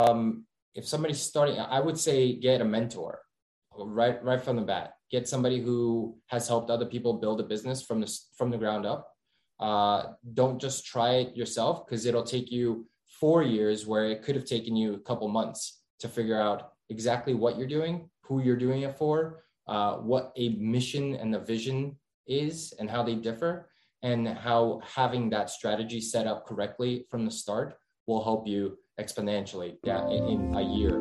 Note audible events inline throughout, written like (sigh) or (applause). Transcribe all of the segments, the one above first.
um, if somebody's starting, I would say get a mentor right right from the bat. Get somebody who has helped other people build a business from the from the ground up. Uh, don't just try it yourself because it'll take you four years where it could have taken you a couple months to figure out exactly what you're doing, who you're doing it for, uh, what a mission and a vision is, and how they differ, and how having that strategy set up correctly from the start will help you exponentially yeah, in, in a year.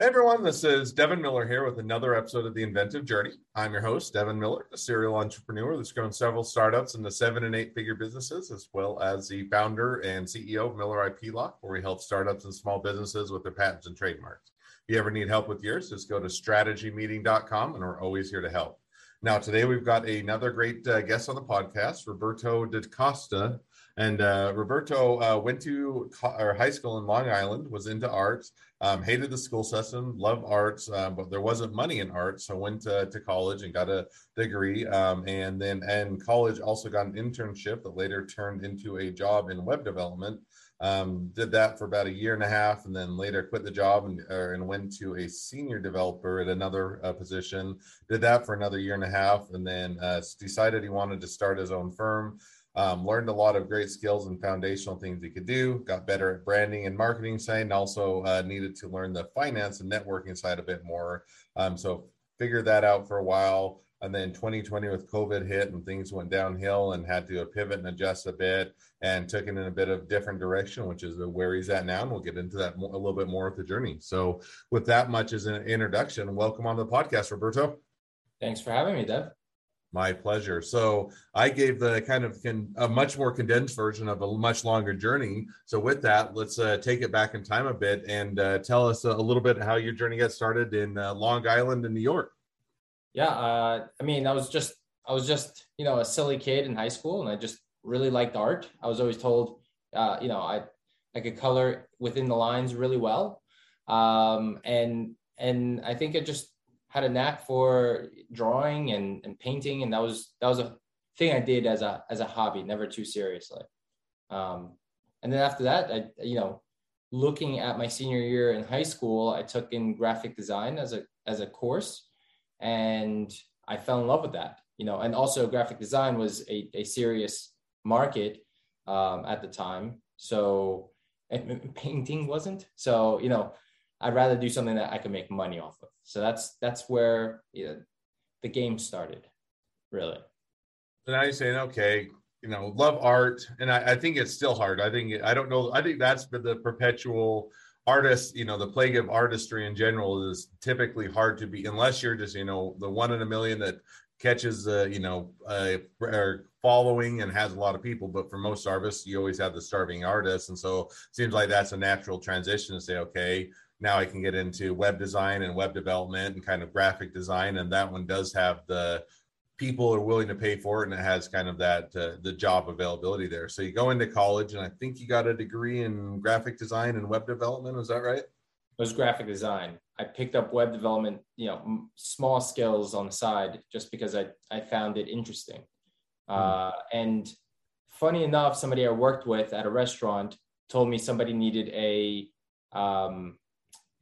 Hey everyone, this is Devin Miller here with another episode of The Inventive Journey. I'm your host, Devin Miller, a serial entrepreneur that's grown several startups into seven and eight figure businesses, as well as the founder and CEO of Miller IP Law, where we help startups and small businesses with their patents and trademarks. If you ever need help with yours, just go to strategymeeting.com and we're always here to help. Now, today we've got another great uh, guest on the podcast, Roberto DaCosta. And uh, Roberto uh, went to co- high school in Long Island, was into arts, um, hated the school system, loved arts, um, but there wasn't money in arts, so went to, to college and got a degree. Um, and then and college also got an internship that later turned into a job in web development. Um, did that for about a year and a half, and then later quit the job and, uh, and went to a senior developer at another uh, position. Did that for another year and a half, and then uh, decided he wanted to start his own firm. Um, learned a lot of great skills and foundational things he could do. Got better at branding and marketing side, and also uh, needed to learn the finance and networking side a bit more. Um, so figured that out for a while and then 2020 with covid hit and things went downhill and had to pivot and adjust a bit and took it in a bit of different direction which is where he's at now and we'll get into that a little bit more with the journey. So with that much as an introduction welcome on the podcast roberto. Thanks for having me dev. My pleasure. So i gave the kind of con- a much more condensed version of a much longer journey. So with that let's uh, take it back in time a bit and uh, tell us a little bit how your journey got started in uh, long island in new york yeah, uh, I mean, I was just I was just you know a silly kid in high school, and I just really liked art. I was always told, uh, you know, I I could color within the lines really well, um, and and I think I just had a knack for drawing and, and painting, and that was that was a thing I did as a as a hobby, never too seriously. Um, and then after that, I you know, looking at my senior year in high school, I took in graphic design as a as a course and I fell in love with that. You know, and also graphic design was a, a serious market um, at the time. So painting wasn't. So you know, I'd rather do something that I can make money off of. So that's that's where you know, the game started, really. Now you're saying, okay, you know, love art, and I, I think it's still hard. I think I don't know. I think that's been the perpetual artists, you know, the plague of artistry in general is typically hard to be unless you're just, you know, the one in a million that catches, uh, you know, a, a following and has a lot of people. But for most artists, you always have the starving artist, and so it seems like that's a natural transition to say, okay, now I can get into web design and web development and kind of graphic design, and that one does have the people are willing to pay for it and it has kind of that uh, the job availability there. So you go into college and i think you got a degree in graphic design and web development is that right? It was graphic design. I picked up web development you know small skills on the side just because i i found it interesting. Mm. uh, and funny enough somebody i worked with at a restaurant told me somebody needed a um,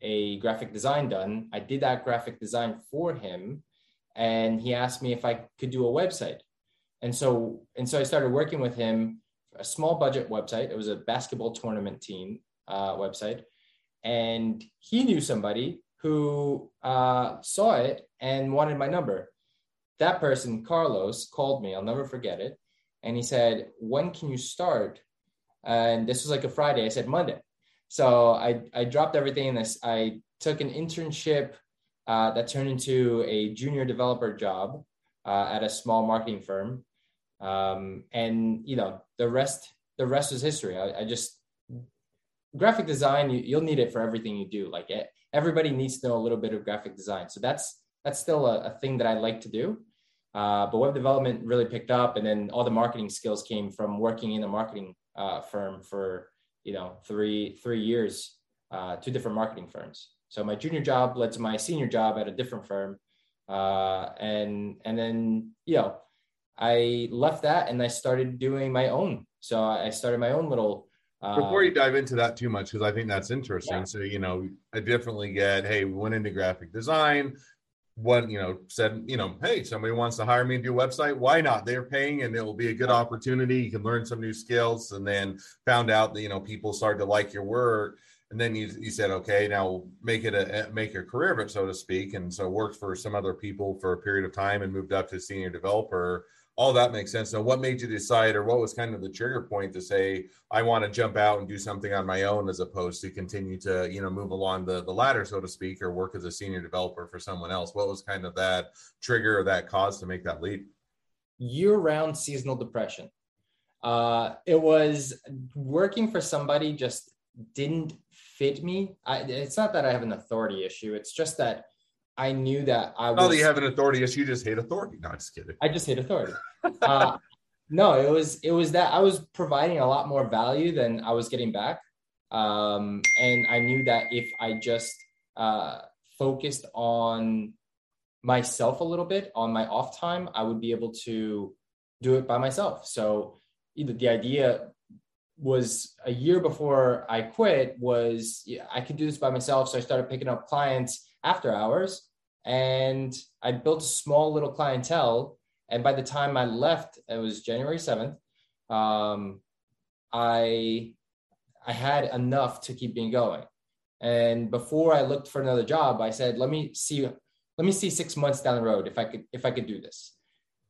a graphic design done. I did that graphic design for him and he asked me if I could do a website. And so and so I started working with him, a small budget website. It was a basketball tournament team uh, website, and he knew somebody who uh, saw it and wanted my number. That person, Carlos, called me. I'll never forget it, and he said, "When can you start?" And this was like a Friday. I said Monday. So I I dropped everything and I, I took an internship uh, that turned into a junior developer job uh, at a small marketing firm. Um, and you know the rest the rest is history. I, I just graphic design you, will need it for everything you do. Like it, everybody needs to know a little bit of graphic design. So that's that's still a, a thing that I like to do. Uh, but web development really picked up, and then all the marketing skills came from working in a marketing uh, firm for you know three three years, uh, two different marketing firms. So my junior job led to my senior job at a different firm, uh, and and then you know, I left that and I started doing my own. So I started my own little. Uh, Before you dive into that too much, because I think that's interesting. Yeah. So you know, I definitely get. Hey, we went into graphic design. One, you know, said, you know, hey, somebody wants to hire me to do a website. Why not? They're paying, and it will be a good opportunity. You can learn some new skills, and then found out that you know people started to like your work and then you, you said okay now make it a make a career of it so to speak and so worked for some other people for a period of time and moved up to senior developer. All that makes sense. Now what made you decide or what was kind of the trigger point to say i want to jump out and do something on my own as opposed to continue to you know move along the, the ladder so to speak or work as a senior developer for someone else? What was kind of that trigger or that cause to make that leap? Year-round seasonal depression. Uh, it was working for somebody just didn't fit me. I, it's not that I have an authority issue. It's just that I knew that I was. Oh, you have an authority issue. You just hate authority. No, just kidding. I just hate authority. uh, (laughs) no, it was it was that I was providing a lot more value than I was getting back, um, and I knew that if I just uh, focused on myself a little bit on my off time, I would be able to do it by myself. So the idea was a year before I quit was yeah, I could do this by myself. So I started picking up clients after hours and I built a small little clientele. And by the time I left, it was January 7th. Um, I, I had enough to keep me going. And before I looked for another job, I said, let me see, let me see six months down the road if I could, if I could do this.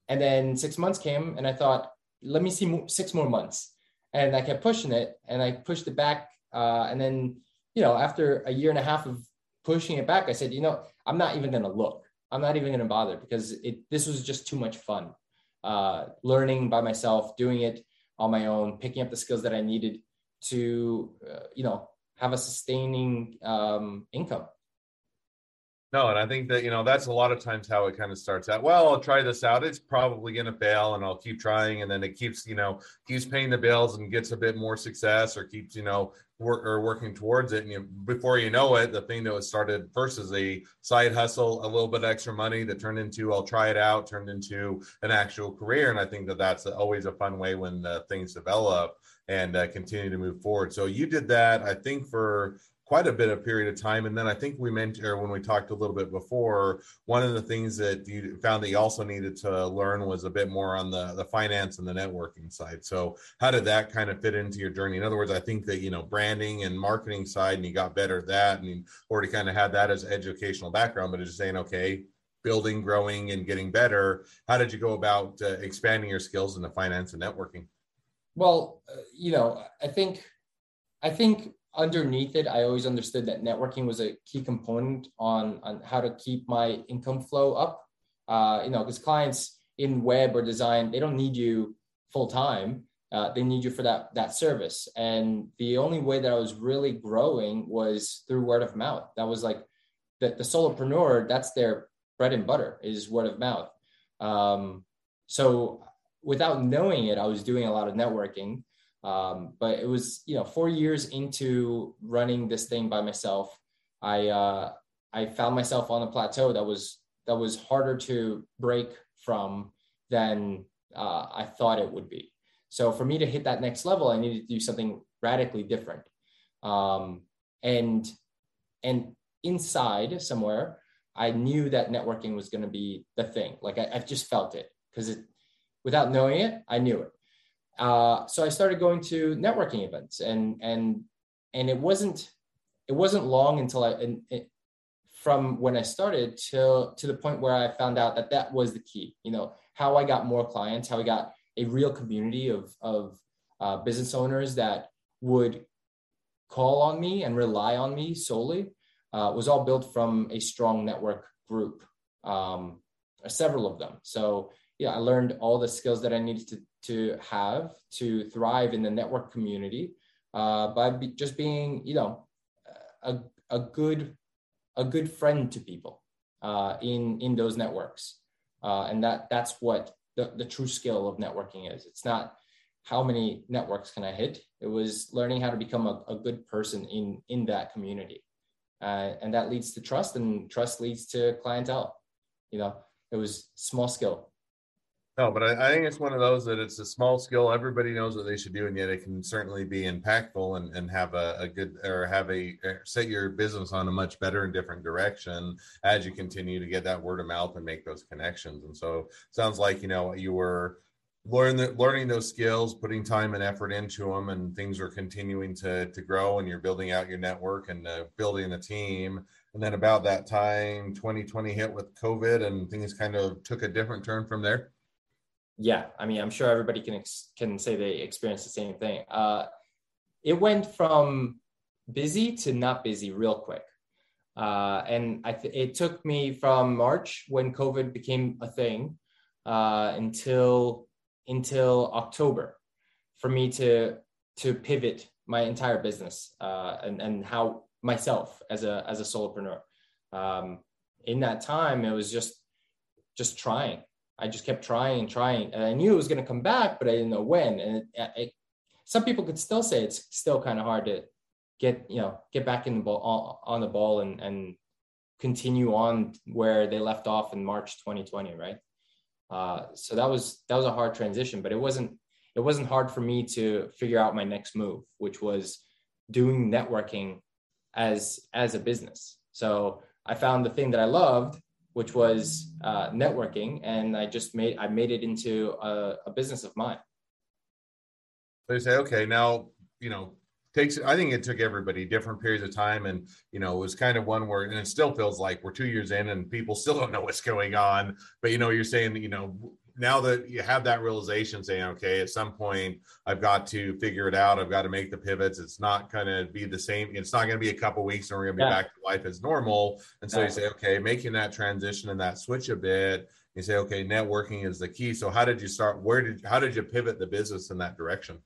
And then six months came and I thought, let me see six more months and I kept pushing it and I pushed it back. Uh, and then, you know, after a year and a half of pushing it back, I said, you know, I'm not even going to look. I'm not even going to bother because it, this was just too much fun. Uh, learning by myself, doing it on my own, picking up the skills that I needed to, uh, you know, have a sustaining um, income. No, and I think that you know that's a lot of times how it kind of starts out. Well, I'll try this out. It's probably going to fail, and I'll keep trying, and then it keeps you know keeps paying the bills and gets a bit more success, or keeps you know work or working towards it. And you, before you know it, the thing that was started first as a side hustle, a little bit extra money that turned into I'll try it out, turned into an actual career. And I think that that's always a fun way when uh, things develop and uh, continue to move forward. So you did that, I think, for quite a bit of period of time. And then I think we mentioned, when we talked a little bit before, one of the things that you found that you also needed to learn was a bit more on the, the finance and the networking side. So how did that kind of fit into your journey? In other words, I think that, you know, branding and marketing side, and you got better at that and you already kind of had that as educational background, but it's just saying, okay, building, growing, and getting better. How did you go about uh, expanding your skills in the finance and networking? Well, uh, you know, I think, I think underneath it, I always understood that networking was a key component on, on how to keep my income flow up. Uh, you know, because clients in web or design, they don't need you full time. Uh, they need you for that that service. And the only way that I was really growing was through word of mouth. That was like the, the solopreneur, that's their bread and butter is word of mouth. Um, so without knowing it, I was doing a lot of networking. Um, but it was, you know, four years into running this thing by myself, I uh, I found myself on a plateau that was that was harder to break from than uh, I thought it would be. So for me to hit that next level, I needed to do something radically different. Um, and and inside somewhere, I knew that networking was going to be the thing. Like I, I just felt it because it, without knowing it, I knew it. Uh, so I started going to networking events, and and and it wasn't it wasn't long until I and from when I started till to the point where I found out that that was the key. You know how I got more clients, how I got a real community of of uh, business owners that would call on me and rely on me solely uh, was all built from a strong network group, um, several of them. So yeah, I learned all the skills that I needed to to have to thrive in the network community uh, by be, just being, you know, a, a good a good friend to people uh, in in those networks, uh, and that that's what the, the true skill of networking is. It's not how many networks can I hit. It was learning how to become a, a good person in in that community, uh, and that leads to trust, and trust leads to clientele. You know, it was small skill No, but I, I, think it's one of those that it's a small skill. Everybody knows what they should do, and yet it can certainly be impactful and, and have a, a good or have a set your business on a much better and different direction as you continue to get that word of mouth and make those connections. And so sounds like you know you were learn the, learning those skills, putting time and effort into them, and things are continuing to to grow, and you're building out your network and uh, building a team. And then about that time, 2020 hit with COVID, and things kind of took a different turn from there yeah, I mean, I'm sure everybody can can say they experienced the same thing. Uh, it went from busy to not busy real quick, uh, and I th- it took me from March when COVID became a thing uh, until until October for me to to pivot my entire business uh, and and how myself as a as a solopreneur. Um, in that time, it was just just trying I just kept trying and trying, and I knew it was going to come back, but I didn't know when. And it, it, some people could still say it's still kind of hard to get you know get back in the ball on the ball and and continue on where they left off in March 2020, right? Uh, so that was that was a hard transition, but it wasn't it wasn't hard for me to figure out my next move, which was doing networking as as a business. So I found the thing that I loved which was uh, networking, and I just made I made it into a, a business of mine. They say, okay, now you know takes i think it took everybody different periods of time and you know it was kind of one where and it still feels like we're two years in and people still don't know what's going on but you know you're saying you know now that you have that realization saying okay at some point i've got to figure it out. I've got to make the pivots. It's not going to be the same. It's not going to be a couple weeks and we're going to be yeah. back to life as normal. And so yeah. you say okay making that transition and that switch a bit. You say okay networking is the key. So how did you start where did how did you pivot the business in that direction?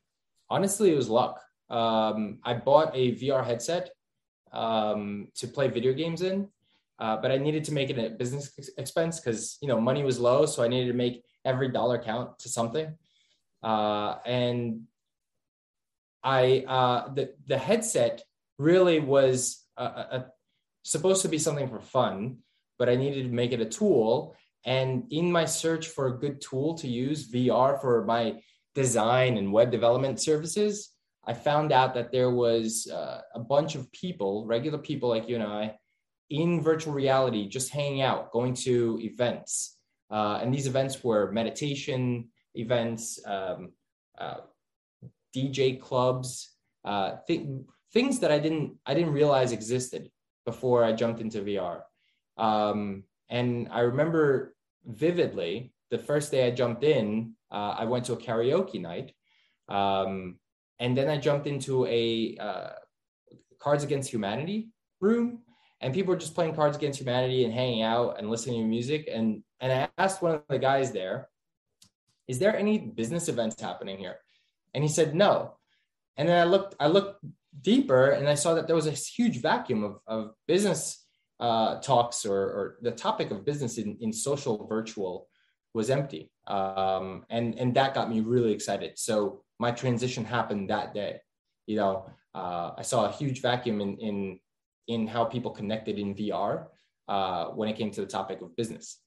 Honestly it was luck. Um, i bought a vr headset um, to play video games in uh, but I needed to make it a business expense because you know money was low, so I needed to make every dollar count to something. Uh, and I uh, the the headset really was a, a, supposed to be something for fun, but I needed to make it a tool. And in my search for a good tool to use VR for my design and web development services, I found out that there was uh, a bunch of people, regular people like you and I, in virtual reality, just hanging out, going to events, uh, and these events were meditation events, um, uh, DJ clubs, uh, th- things that I didn't I didn't realize existed before I jumped into VR. Um, and I remember vividly the first day I jumped in, uh, I went to a karaoke night, um, and then I jumped into a uh, Cards Against Humanity room, and people were just playing Cards Against Humanity and hanging out and listening to music. And and I asked one of the guys there, is there any business events happening here? And he said, no. And then I looked, I looked deeper and I saw that there was a huge vacuum of, of business uh, talks or, or, the topic of business in, in social virtual was empty. Um, and, and that got me really excited. So my transition happened that day. You know, uh, I saw a huge vacuum in, in, in how people connected in VR uh, when it came to the topic of business.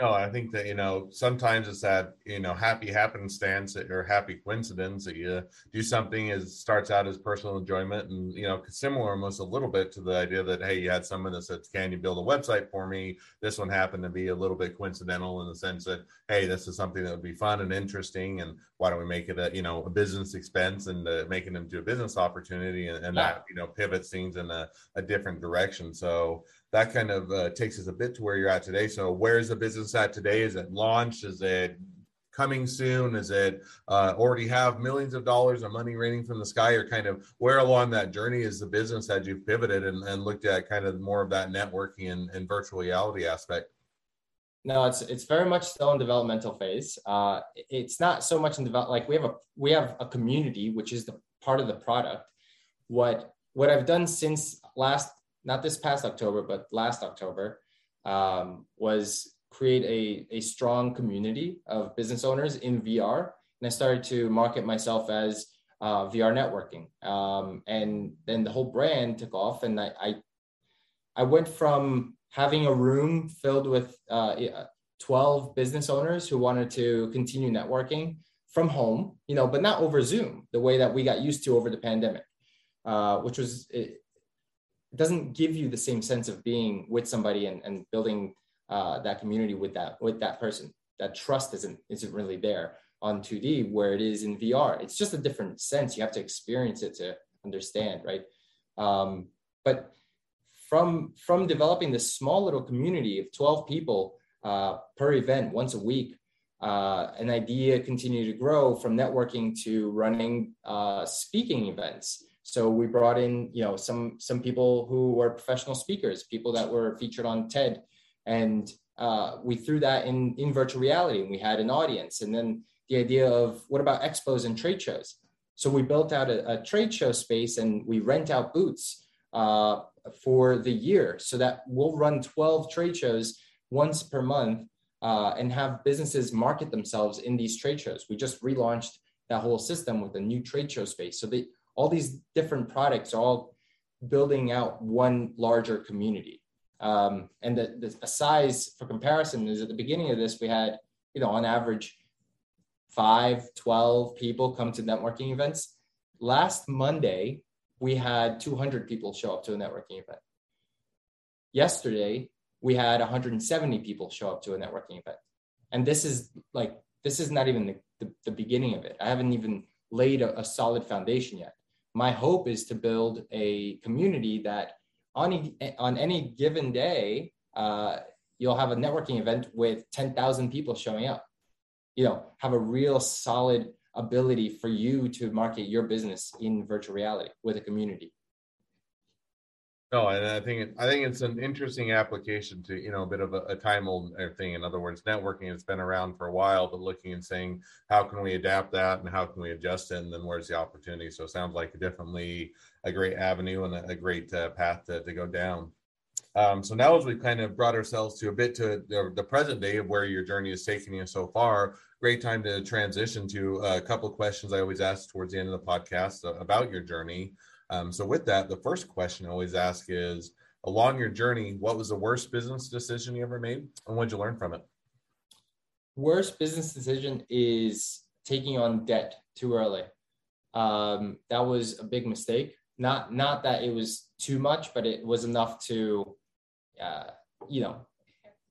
No, I think that you know sometimes it's that you know happy happenstance or happy coincidence that you do something as starts out as personal enjoyment and you know similar almost a little bit to the idea that hey you had someone that said can you build a website for me this one happened to be a little bit coincidental in the sense that hey this is something that would be fun and interesting and why don't we make it a you know a business expense and uh, making them to a business opportunity and, and yeah. that you know pivots things in a, a different direction so that kind of uh, takes us a bit to where you're at today. So, where's the business at today? Is it launched? Is it coming soon? Is it uh, already have millions of dollars of money raining from the sky, or kind of where along that journey is the business that you've pivoted and, and looked at kind of more of that networking and, and virtual reality aspect? No, it's it's very much still in developmental phase. Uh, it's not so much in develop like we have a we have a community which is the part of the product. What what I've done since last not this past October, but last October, um, was create a, a strong community of business owners in VR. And I started to market myself as uh, VR networking. Um, and then the whole brand took off. And I, I, I, went from having a room filled with uh, 12 business owners who wanted to continue networking from home, you know, but not over Zoom, the way that we got used to over the pandemic, uh, which was it, doesn't give you the same sense of being with somebody and, and building uh, that community with that with that person. That trust isn't isn't really there on 2D where it is in VR. It's just a different sense. You have to experience it to understand, right? Um, but from from developing this small little community of 12 people uh, per event once a week, uh, an idea continued to grow from networking to running uh, speaking events. So we brought in, you know, some some people who were professional speakers, people that were featured on TED, and uh, we threw that in in virtual reality, and we had an audience. And then the idea of what about expos and trade shows? So we built out a, a trade show space, and we rent out booths uh, for the year, so that we'll run 12 trade shows once per month uh, and have businesses market themselves in these trade shows. We just relaunched that whole system with a new trade show space. So they all these different products are all building out one larger community. Um, and the, the size for comparison is at the beginning of this, we had, you know, on average, five, 12 people come to networking events. Last Monday, we had 200 people show up to a networking event. Yesterday, we had 170 people show up to a networking event. And this is like, this is not even the, the, the beginning of it. I haven't even laid a, a solid foundation yet my hope is to build a community that on, on any given day, uh, you'll have a networking event with 10,000 people showing up. You know, have a real solid ability for you to market your business in virtual reality with a community. No, and I think I think it's an interesting application to you know a bit of a, a time old uh, thing. In other words, networking has been around for a while, but looking and saying how can we adapt that and how can we adjust it, and then where's the opportunity? So it sounds like definitely a great avenue and a, a great uh, path to, to go down. Um, so now as we kind of brought ourselves to a bit to the, the, present day of where your journey is taking you so far, great time to transition to a couple questions I always ask towards the end of the podcast about your journey. Um, so with that, the first question I always ask is, along your journey, what was the worst business decision you ever made, and what did you learn from it? Worst business decision is taking on debt too early. Um, that was a big mistake. Not not that it was too much, but it was enough to, uh, you know,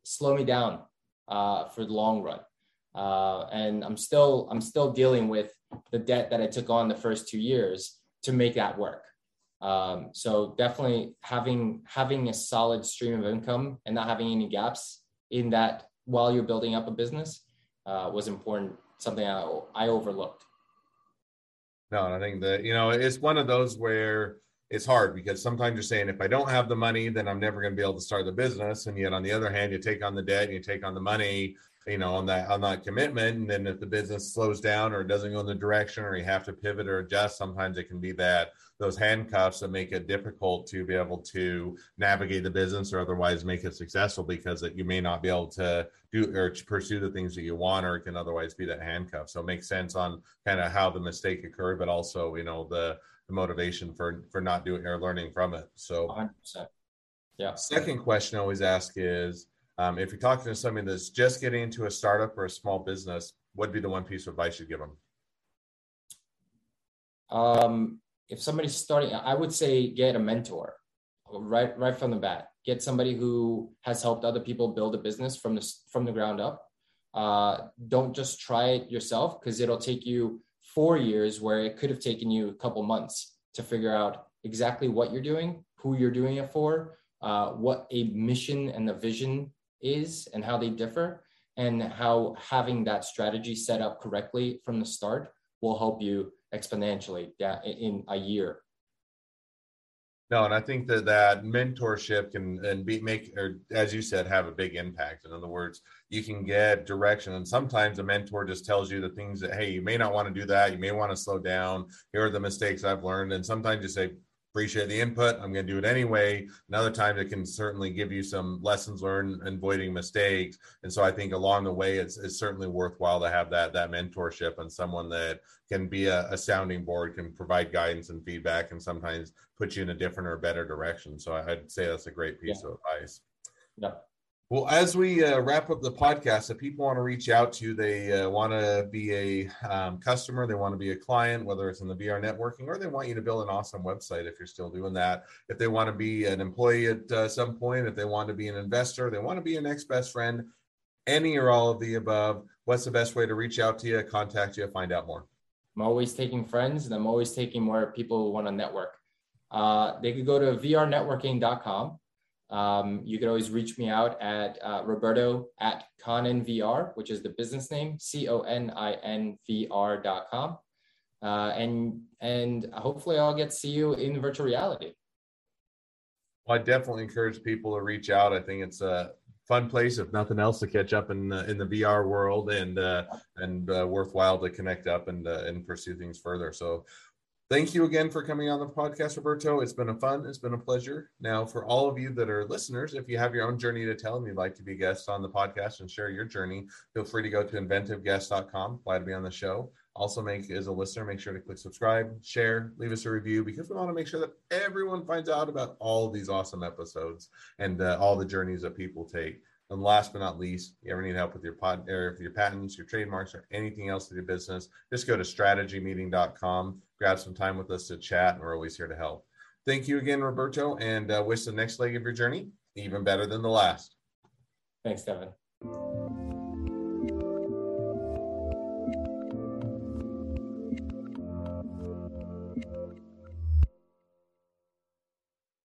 slow me down uh, for the long run. Uh, and I'm still I'm still dealing with the debt that I took on the first two years to make that work. Um, so definitely having having a solid stream of income and not having any gaps in that while you're building up a business uh, was important. Something I, I overlooked. No, I think that you know it's one of those where it's hard because sometimes you're saying if I don't have the money, then I'm never going to be able to start the business, and yet on the other hand, you take on the debt, and you take on the money, you know on that on that commitment. And then if the business slows down or doesn't go in the direction or you have to pivot or adjust sometimes it can be that those handcuffs that make it difficult to be able to navigate the business or otherwise make it successful because that you may not be able to do or pursue the things that you want or it can otherwise be that handcuff. So it makes sense on kind of how the mistake occurred but also you know the the motivation for for not doing or learning from it. So 100% yeah. second question i always ask is um, if you're talking to somebody that's just getting into a startup or a small business, what'd be the one piece of advice you'd give them? Um, if somebody's starting, I would say get a mentor right right from the bat. Get somebody who has helped other people build a business from the from the ground up. Uh, don't just try it yourself because it'll take you four years where it could have taken you a couple months to figure out exactly what you're doing, who you're doing it for, uh, what a mission and a vision is and how they differ and how having that strategy set up correctly from the start will help you exponentially in a year no, and I think that that mentorship can and be make or as you said have a big impact. In other words, you can get direction, and sometimes a mentor just tells you the things that hey, you may not want to do that, you may want to slow down. Here are the mistakes I've learned, and sometimes you say, appreciate the input. I'm going to do it anyway. Another time, it can certainly give you some lessons learned and avoiding mistakes. And so I think along the way, it's, it's certainly worthwhile to have that that mentorship and someone that can be a, a sounding board, can provide guidance and feedback, and sometimes put you in a different or better direction. So I'd say that's a great piece yeah. of advice. Yeah. Well, as we uh, wrap up the podcast, if people want to reach out to you, they uh, want to be a um, customer, they want to be a client, whether it's in the VR networking, or they want you to build an awesome website if you're still doing that. If they want to be an employee at uh, some point, if they want to be an investor, they want to be a next best friend, any or all of the above, what's the best way to reach out to you, contact you, find out more? I'm always taking friends and I'm always taking more people who want to network. Uh, they could go to vrnetworking.com um, you can always reach me out at uh, Roberto at ConinVR, which is the business name, C O N I N V R.com. Uh, and and hopefully I'll get to see you in virtual reality. Well, I definitely encourage people to reach out. I think it's a fun place, if nothing else, to catch up in the, in the VR world and uh, and uh, worthwhile to connect up and uh, and pursue things further. So Thank you again for coming on the podcast, Roberto. It's been a fun, it's been a pleasure. Now, for all of you that are listeners, if you have your own journey to tell and you'd like to be guests on the podcast and share your journey, feel free to go to inventiveguest.com. Glad to be on the show. Also, make as a listener, make sure to click subscribe, share, leave us a review because we want to make sure that everyone finds out about all these awesome episodes and uh, all the journeys that people take. And last but not least, you ever need help with your pod or your patents, your trademarks, or anything else with your business, just go to strategymeeting.com, grab some time with us to chat, and we're always here to help. Thank you again, Roberto, and uh, wish the next leg of your journey even better than the last. Thanks, Devin.